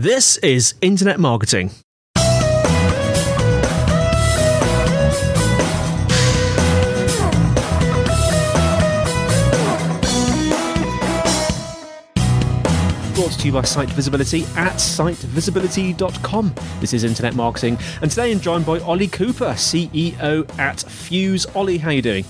This is Internet Marketing. Brought to you by Site Visibility at sitevisibility.com. This is Internet Marketing, and today I'm joined by Olly Cooper, CEO at Fuse. Olly, how are you doing?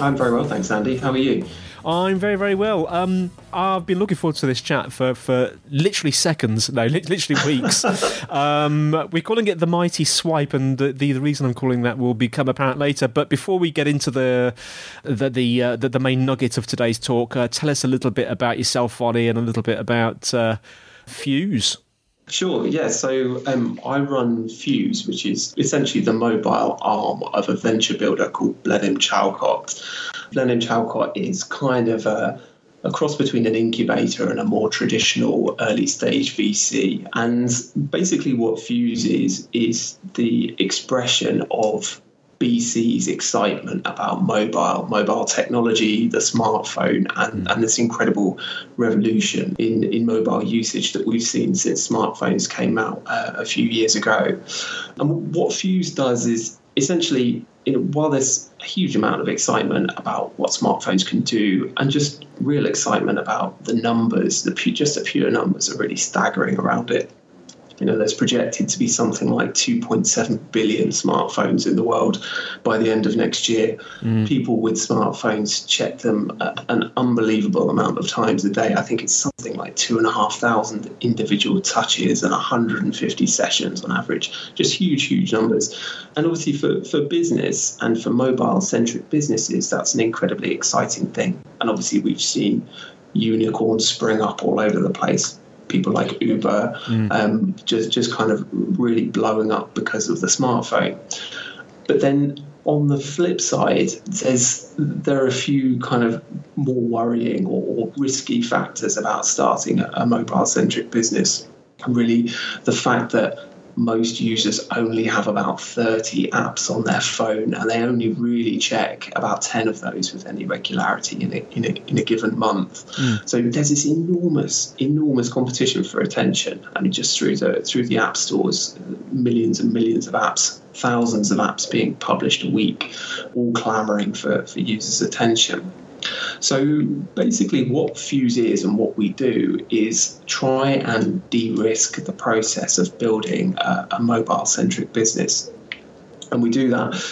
I'm very well, thanks, Andy. How are you? I'm very, very well. Um, I've been looking forward to this chat for, for literally seconds, no, li- literally weeks. um, we're calling it the mighty swipe, and the, the, the reason I'm calling that will become apparent later. But before we get into the the the, uh, the, the, main nugget of today's talk, uh, tell us a little bit about yourself, Olly, and a little bit about uh, Fuse. Sure, yeah. So um, I run Fuse, which is essentially the mobile arm of a venture builder called Blenheim Chalcot. Blenheim Chalcot is kind of a, a cross between an incubator and a more traditional early stage VC. And basically, what Fuse is, is the expression of BC's excitement about mobile, mobile technology, the smartphone, and, mm. and this incredible revolution in, in mobile usage that we've seen since smartphones came out uh, a few years ago. And what Fuse does is essentially, you know, while there's a huge amount of excitement about what smartphones can do, and just real excitement about the numbers, the just the pure numbers are really staggering around it you know, there's projected to be something like 2.7 billion smartphones in the world by the end of next year. Mm. People with smartphones check them an unbelievable amount of times a day. I think it's something like two and a half thousand individual touches and 150 sessions on average. Just huge, huge numbers. And obviously, for, for business and for mobile centric businesses, that's an incredibly exciting thing. And obviously, we've seen unicorns spring up all over the place people like Uber, mm. um, just just kind of really blowing up because of the smartphone. But then on the flip side, there's there are a few kind of more worrying or, or risky factors about starting a, a mobile centric business. And really, the fact that most users only have about 30 apps on their phone and they only really check about 10 of those with any regularity in a, in a, in a given month. Mm. So there's this enormous, enormous competition for attention. I mean, just through the, through the app stores, millions and millions of apps, thousands of apps being published a week, all clamoring for, for users' attention. So basically, what Fuse is and what we do is try and de risk the process of building a, a mobile centric business. And we do that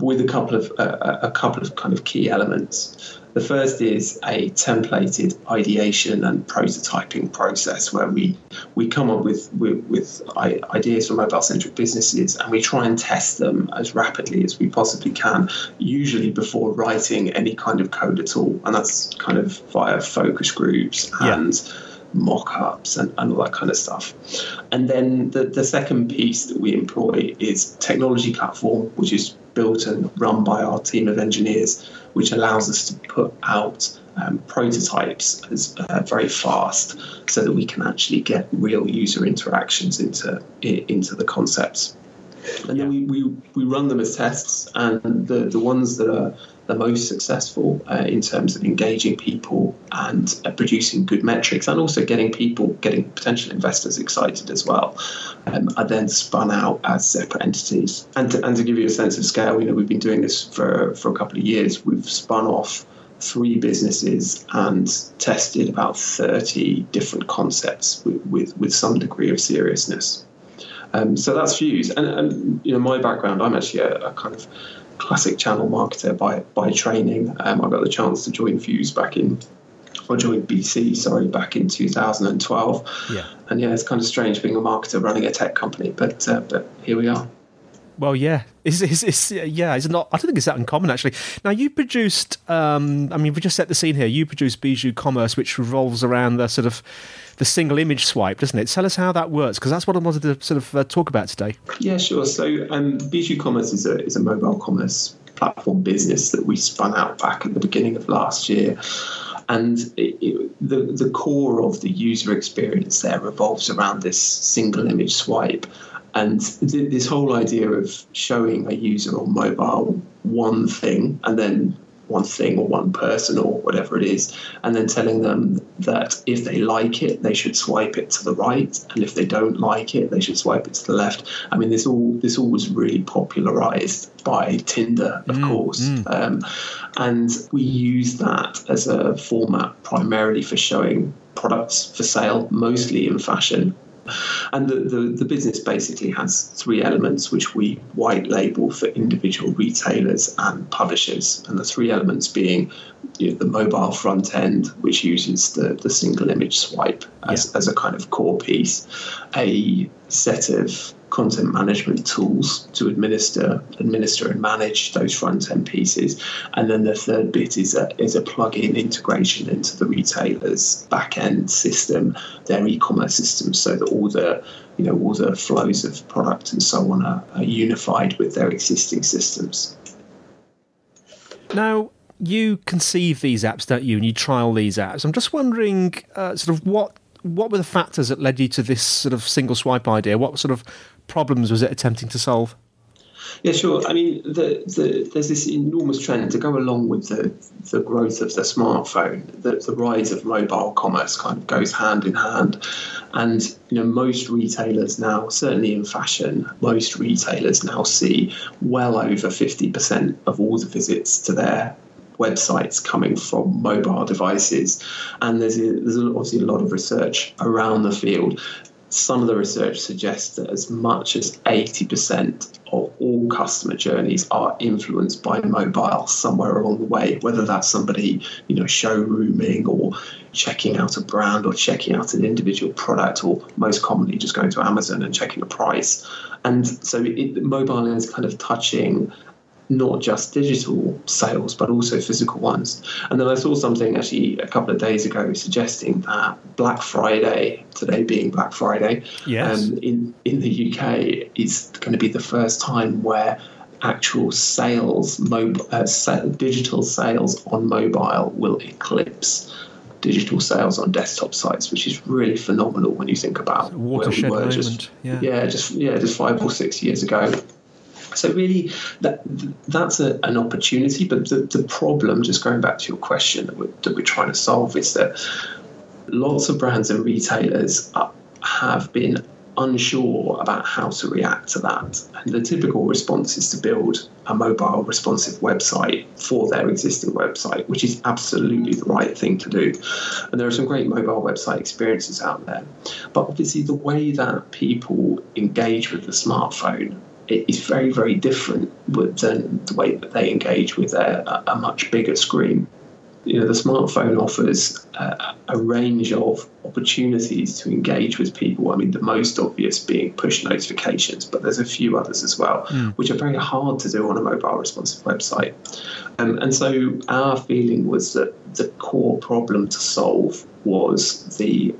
with a couple of uh, a couple of kind of key elements. The first is a templated ideation and prototyping process where we, we come up with, with, with ideas for mobile centric businesses and we try and test them as rapidly as we possibly can, usually before writing any kind of code at all. And that's kind of via focus groups and yeah mock-ups and, and all that kind of stuff. And then the, the second piece that we employ is technology platform, which is built and run by our team of engineers, which allows us to put out um, prototypes as, uh, very fast so that we can actually get real user interactions into into the concepts. And then we, we, we run them as tests, and the, the ones that are the most successful uh, in terms of engaging people and uh, producing good metrics and also getting people, getting potential investors excited as well, um, are then spun out as separate entities. And to, and to give you a sense of scale, you know, we've been doing this for, for a couple of years. We've spun off three businesses and tested about 30 different concepts with, with, with some degree of seriousness. Um, so that's Fuse. And, and, you know, my background, I'm actually a, a kind of classic channel marketer by by training. Um, I got the chance to join Fuse back in, or joined BC, sorry, back in 2012. Yeah. And yeah, it's kind of strange being a marketer running a tech company, but uh, but here we are. Well, yeah, it's, it's, it's, yeah, it's not. I don't think it's that uncommon actually. Now you produced. Um, I mean, we just set the scene here. You produced Bijou Commerce, which revolves around the sort of the single image swipe, doesn't it? Tell us how that works, because that's what I wanted to sort of uh, talk about today. Yeah, sure. So um, Bijou Commerce is a is a mobile commerce platform business that we spun out back at the beginning of last year. And it, it, the, the core of the user experience there revolves around this single image swipe. And this whole idea of showing a user on mobile one thing and then one thing or one person or whatever it is, and then telling them that if they like it, they should swipe it to the right, and if they don't like it, they should swipe it to the left. I mean, this all this all was really popularized by Tinder, of mm, course, mm. Um, and we use that as a format primarily for showing products for sale, mostly in fashion. And the, the, the, business basically has three elements which we white label for individual retailers and publishers. And the three elements being you know, the mobile front end, which uses the, the single image swipe as, yeah. as a kind of core piece, a set of content management tools to administer administer and manage those front end pieces. And then the third bit is a is a plug-in integration into the retailer's back end system, their e-commerce system, so that all the you know all the flows of product and so on are, are unified with their existing systems. Now, you conceive these apps, don't you? And you trial these apps. I'm just wondering, uh, sort of, what what were the factors that led you to this sort of single swipe idea? What sort of problems was it attempting to solve? Yeah, sure. I mean, the, the, there's this enormous trend to go along with the, the growth of the smartphone. The, the rise of mobile commerce kind of goes hand in hand, and you know most retailers now, certainly in fashion, most retailers now see well over fifty percent of all the visits to their websites coming from mobile devices, and there's a, there's obviously a lot of research around the field some of the research suggests that as much as 80% of all customer journeys are influenced by mobile somewhere along the way, whether that's somebody, you know, showrooming or checking out a brand or checking out an individual product, or most commonly just going to Amazon and checking a price. And so it, mobile is kind of touching not just digital sales, but also physical ones. And then I saw something actually a couple of days ago suggesting that Black Friday, today being Black Friday, yes. um, in, in the UK is going to be the first time where actual sales, mobile, uh, digital sales on mobile will eclipse digital sales on desktop sites, which is really phenomenal when you think about where we were just yeah. yeah, just yeah, just five or six years ago. So really, that that's a, an opportunity. But the, the problem, just going back to your question that we're, that we're trying to solve, is that lots of brands and retailers have been unsure about how to react to that. And the typical response is to build a mobile responsive website for their existing website, which is absolutely the right thing to do. And there are some great mobile website experiences out there. But obviously, the way that people engage with the smartphone it is very, very different than the way that they engage with a, a much bigger screen. You know, the smartphone offers a, a, range of opportunities to engage with people. I mean, the most obvious being push notifications, but there's a few others as well, mm. which are very hard to do on a mobile responsive website. Um, and so our feeling was that the core problem to solve was the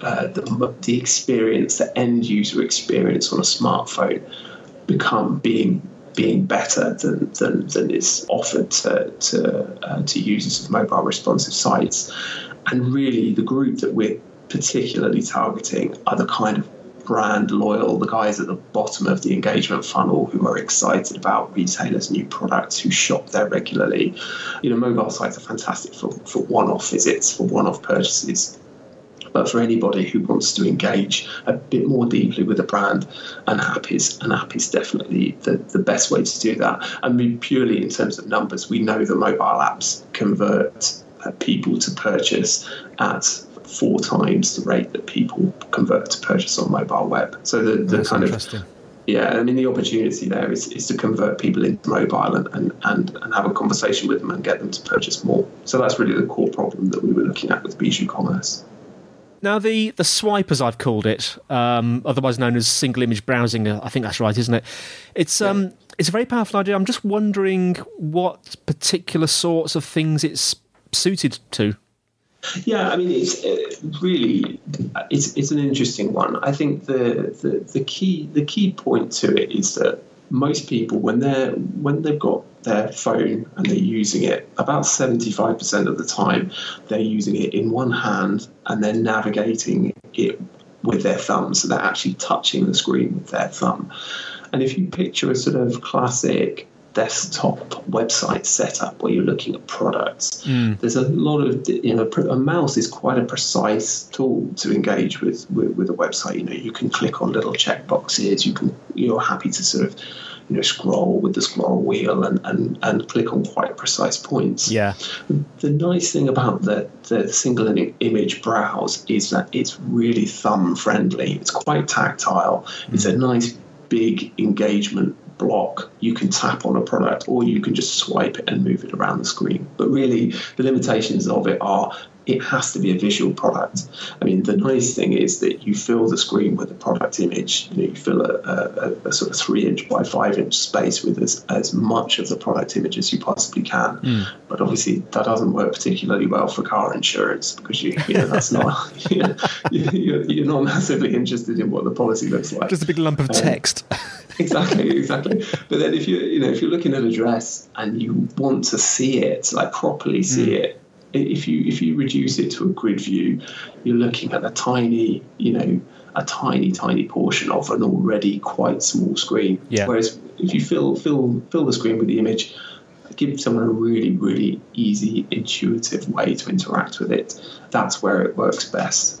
uh, the, the experience, the end user experience on a smartphone become being being better than, than, than is offered to, to, uh, to users of mobile responsive sites. And really, the group that we're particularly targeting are the kind of brand loyal, the guys at the bottom of the engagement funnel who are excited about retailers' new products, who shop there regularly. You know, mobile sites are fantastic for, for one off visits, for one off purchases. But for anybody who wants to engage a bit more deeply with a brand, an app is an app is definitely the, the best way to do that. I mean, purely in terms of numbers, we know that mobile apps convert uh, people to purchase at four times the rate that people convert to purchase on mobile web. So the, the kind of yeah, I mean the opportunity there is, is to convert people into mobile and, and, and, and have a conversation with them and get them to purchase more. So that's really the core problem that we were looking at with Bijou Commerce. Now, the, the swipe, as I've called it, um, otherwise known as single image browsing, uh, I think that's right, isn't it? It's um, it's a very powerful idea. I'm just wondering what particular sorts of things it's suited to. Yeah, I mean, it's uh, really it's it's an interesting one. I think the, the the key the key point to it is that most people when they're when they've got their phone and they're using it about 75% of the time they're using it in one hand and they're navigating it with their thumb. So they're actually touching the screen with their thumb. And if you picture a sort of classic desktop website setup where you're looking at products. Mm. There's a lot of you know a mouse is quite a precise tool to engage with, with with a website. You know you can click on little check boxes. You can you're happy to sort of you know scroll with the scroll wheel and, and, and click on quite precise points. Yeah. The nice thing about the, the single image browse is that it's really thumb friendly. It's quite tactile. Mm. It's a nice big engagement block, you can tap on a product or you can just swipe it and move it around the screen. But really, the limitations of it are it has to be a visual product. I mean, the nice thing is that you fill the screen with a product image. You, know, you fill a, a, a, sort of three inch by five inch space with as, as much of the product image as you possibly can. Mm. But obviously, that doesn't work particularly well for car insurance because you, you know, that's not you know, you're, you're, not massively interested in what the policy looks like. Just a big lump of um, text. exactly, exactly. But then if you you know if you're looking at a dress and you want to see it, like properly see mm. it if you if you reduce it to a grid view, you're looking at a tiny, you know, a tiny tiny portion of an already quite small screen. Yeah. Whereas if you fill fill fill the screen with the image, give someone a really really easy, intuitive way to interact with it. That's where it works best.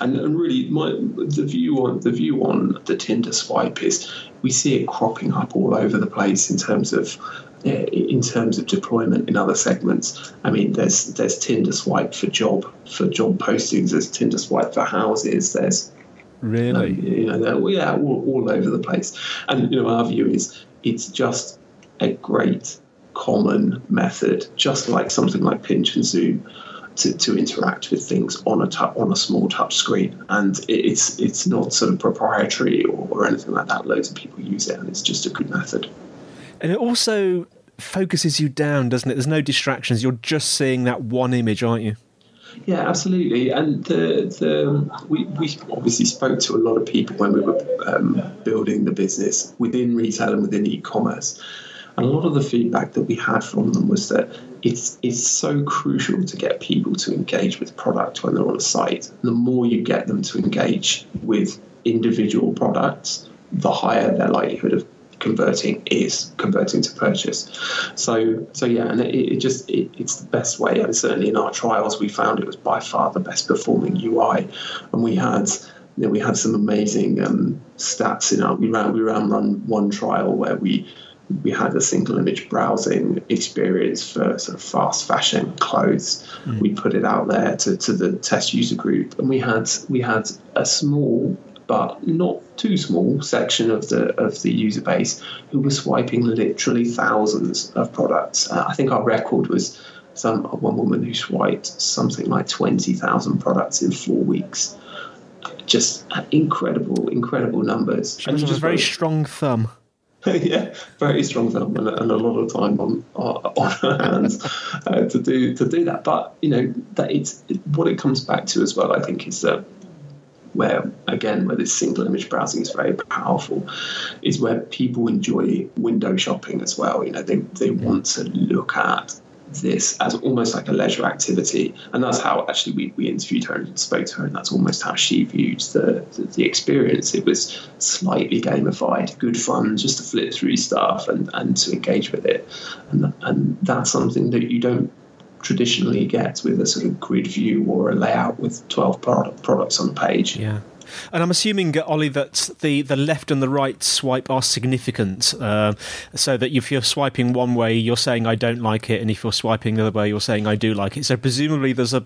And, and really, my, the view on the view on the Tinder swipe is we see it cropping up all over the place in terms of eh, in terms of deployment in other segments. I mean, there's there's Tinder Swipe for job for job postings. There's Tinder Swipe for houses. There's really, um, you know, yeah, all, all over the place. And you know, our view is it's just a great common method, just like something like Pinch and Zoom. To, to interact with things on a tu- on a small touch screen, and it's it's not sort of proprietary or, or anything like that. Loads of people use it, and it's just a good method. And it also focuses you down, doesn't it? There's no distractions. You're just seeing that one image, aren't you? Yeah, absolutely. And the, the we, we obviously spoke to a lot of people when we were um, building the business within retail and within e-commerce. And a lot of the feedback that we had from them was that it's it's so crucial to get people to engage with product when they're on a site. The more you get them to engage with individual products, the higher their likelihood of converting is converting to purchase. So so yeah, and it, it just it, it's the best way. And certainly in our trials, we found it was by far the best performing UI, and we had. You know, we had some amazing um, stats in our. We ran we ran run one trial where we we had a single image browsing experience for sort of fast fashion clothes. Mm. We put it out there to, to the test user group, and we had we had a small but not too small section of the of the user base who were swiping literally thousands of products. Uh, I think our record was some one woman who swiped something like twenty thousand products in four weeks. Just incredible, incredible numbers. She and just a very strong thumb. yeah, very strong thumb and, and, a lot of time on on her hands uh, to do to do that. But you know that it's it, what it comes back to as well. I think is that where again where this single image browsing is very powerful is where people enjoy window shopping as well you know they, they want to look at this as almost like a leisure activity and that's how actually we, we interviewed her and spoke to her and that's almost how she viewed the, the, the experience it was slightly gamified good fun just to flip through stuff and, and to engage with it and, and that's something that you don't traditionally get with a sort of grid view or a layout with 12 product, products on the page. Yeah. And I'm assuming, uh, Olly, that the, the left and the right swipe are significant, uh, so that if you're swiping one way, you're saying I don't like it, and if you're swiping the other way, you're saying I do like it. So presumably, there's a,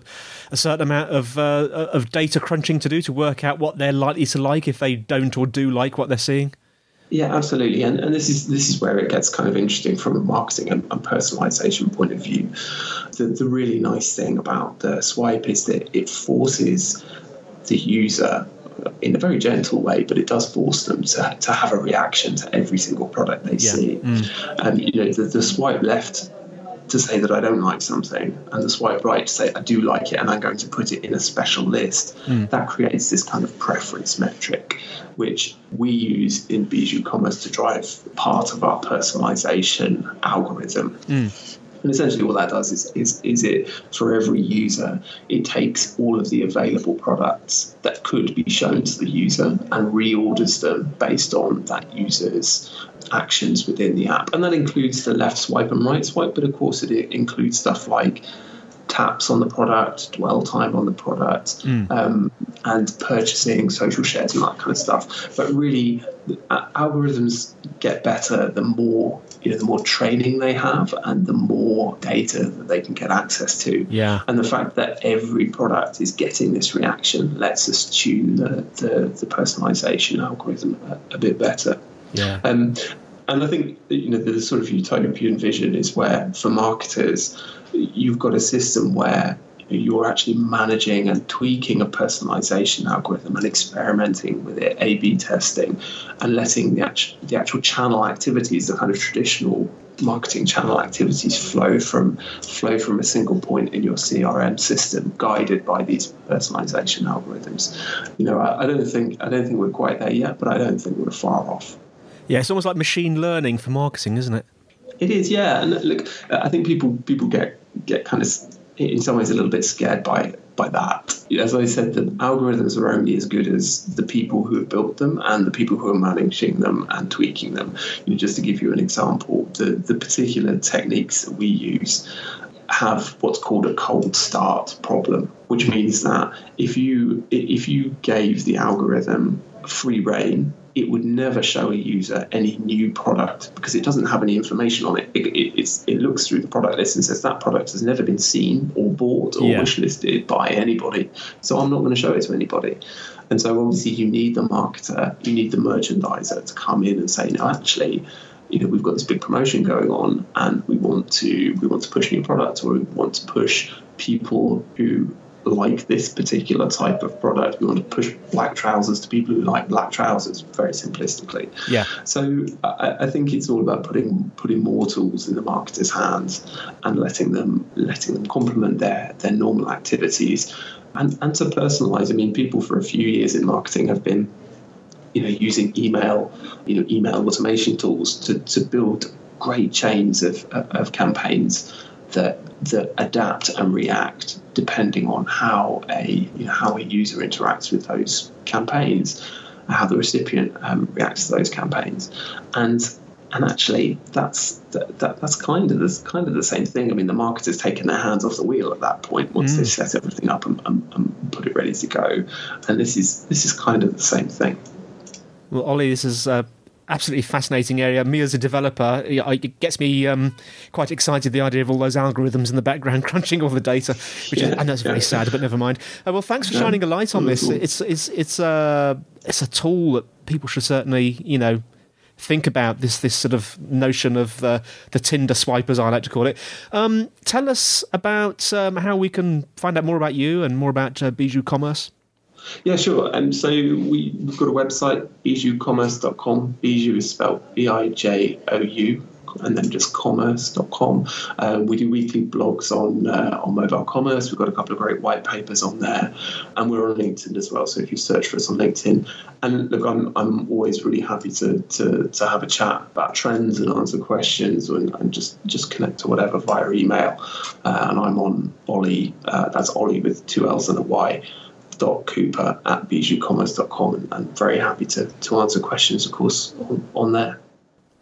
a certain amount of uh, of data crunching to do to work out what they're likely to like if they don't or do like what they're seeing. Yeah, absolutely, and and this is this is where it gets kind of interesting from a marketing and, and personalization point of view. The the really nice thing about the swipe is that it forces the user in a very gentle way, but it does force them to, to have a reaction to every single product they yeah. see. Mm. And you know, the, the swipe left to say that I don't like something and the swipe right to say I do like it and I'm going to put it in a special list, mm. that creates this kind of preference metric, which we use in Bijou Commerce to drive part of our personalization algorithm. Mm. And essentially, what that does is, is, is it for every user, it takes all of the available products that could be shown to the user and reorders them based on that user's actions within the app. And that includes the left swipe and right swipe, but of course, it includes stuff like taps on the product, dwell time on the product, mm. um, and purchasing, social shares, and that kind of stuff. But really, algorithms get better the more you know, the more training they have, and the more data that they can get access to. Yeah. And the fact that every product is getting this reaction lets us tune the the, the personalization algorithm a, a bit better. Yeah. Um, and I think you know the sort of utopian vision is where for marketers you've got a system where you're actually managing and tweaking a personalization algorithm and experimenting with it, A/B testing, and letting the actual, the actual channel activities, the kind of traditional marketing channel activities, flow from flow from a single point in your CRM system, guided by these personalization algorithms. You know, I, I don't think I don't think we're quite there yet, but I don't think we're far off. Yeah, it's almost like machine learning for marketing, isn't it? It is, yeah. And look, uh, I think people people get get kind of in some ways a little bit scared by by that. As I said, the algorithms are only as good as the people who have built them and the people who are managing them and tweaking them. You know, just to give you an example, the the particular techniques that we use have what's called a cold start problem, which means that if you if you gave the algorithm free reign it would never show a user any new product because it doesn't have any information on it. It, it, it looks through the product list and says that product has never been seen or bought or yeah. wishlisted by anybody. So I'm not going to show it to anybody. And so obviously you need the marketer, you need the merchandiser to come in and say, no, actually, you know, we've got this big promotion going on and we want to we want to push new products or we want to push people who like this particular type of product. We want to push black trousers to people who like black trousers, very simplistically. Yeah. So I, I, think it's all about putting putting more tools in the marketer's hands and letting them letting them complement their their normal activities and and to personalize. I mean, people for a few years in marketing have been you know using email you know email automation tools to, to build great chains of, of campaigns that that adapt and react depending on how a you know, how a user interacts with those campaigns, how the recipient um, reacts to those campaigns, and and actually that's that, that, that's kind of the kind of the same thing. I mean, the marketer's taken their hands off the wheel at that point once mm. they set everything up and, and, and, put it ready to go, and this is this is kind of the same thing. Well, Olly, this is uh, absolutely fascinating area. Me as a developer, it gets me um, quite excited. The idea of all those algorithms in the background crunching all the data, which yeah, is, I know it's very sad, but never mind. Uh, well, thanks for shining a light on this. It's it's it's a uh, it's a tool that people should certainly you know think about this this sort of notion of uh, the Tinder swipe, as I like to call it. Um, tell us about um, how we can find out more about you and more about uh, Bijou Commerce. Yeah, sure. Um, so we, have got a website, bijoucommerce.com. Bijou is spelled B I J O U, and then just commerce.com. Um, we do weekly blogs on uh, on mobile commerce. We've got a couple of great white papers on there, and we're on LinkedIn as well. So if you search for us on LinkedIn, and look, I'm I'm always really happy to to, to have a chat about trends and answer questions and, and just just connect to whatever via email. Uh, and I'm on Olly. Uh, that's Olly with two L's and a Y cooper at bijoucommerce.com and I'm very happy to, to answer questions, of course, on, on there.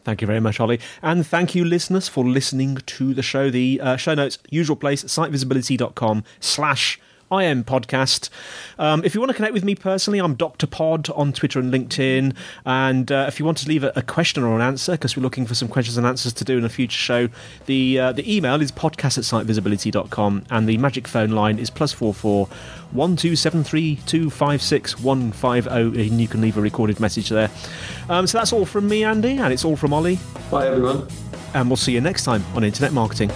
Thank you very much, Olly. And thank you, listeners, for listening to the show. The uh, show notes, usual place, sitevisibility.com slash I am podcast. Um, if you want to connect with me personally, I'm Dr. Pod on Twitter and LinkedIn. And uh, if you want to leave a, a question or an answer, because we're looking for some questions and answers to do in a future show, the uh, the email is podcast at sitevisibility.com and the magic phone line is plus four four one two seven three two five six one five zero, and you can leave a recorded message there. Um, so that's all from me, Andy, and it's all from Olly. Bye, everyone. And we'll see you next time on Internet Marketing.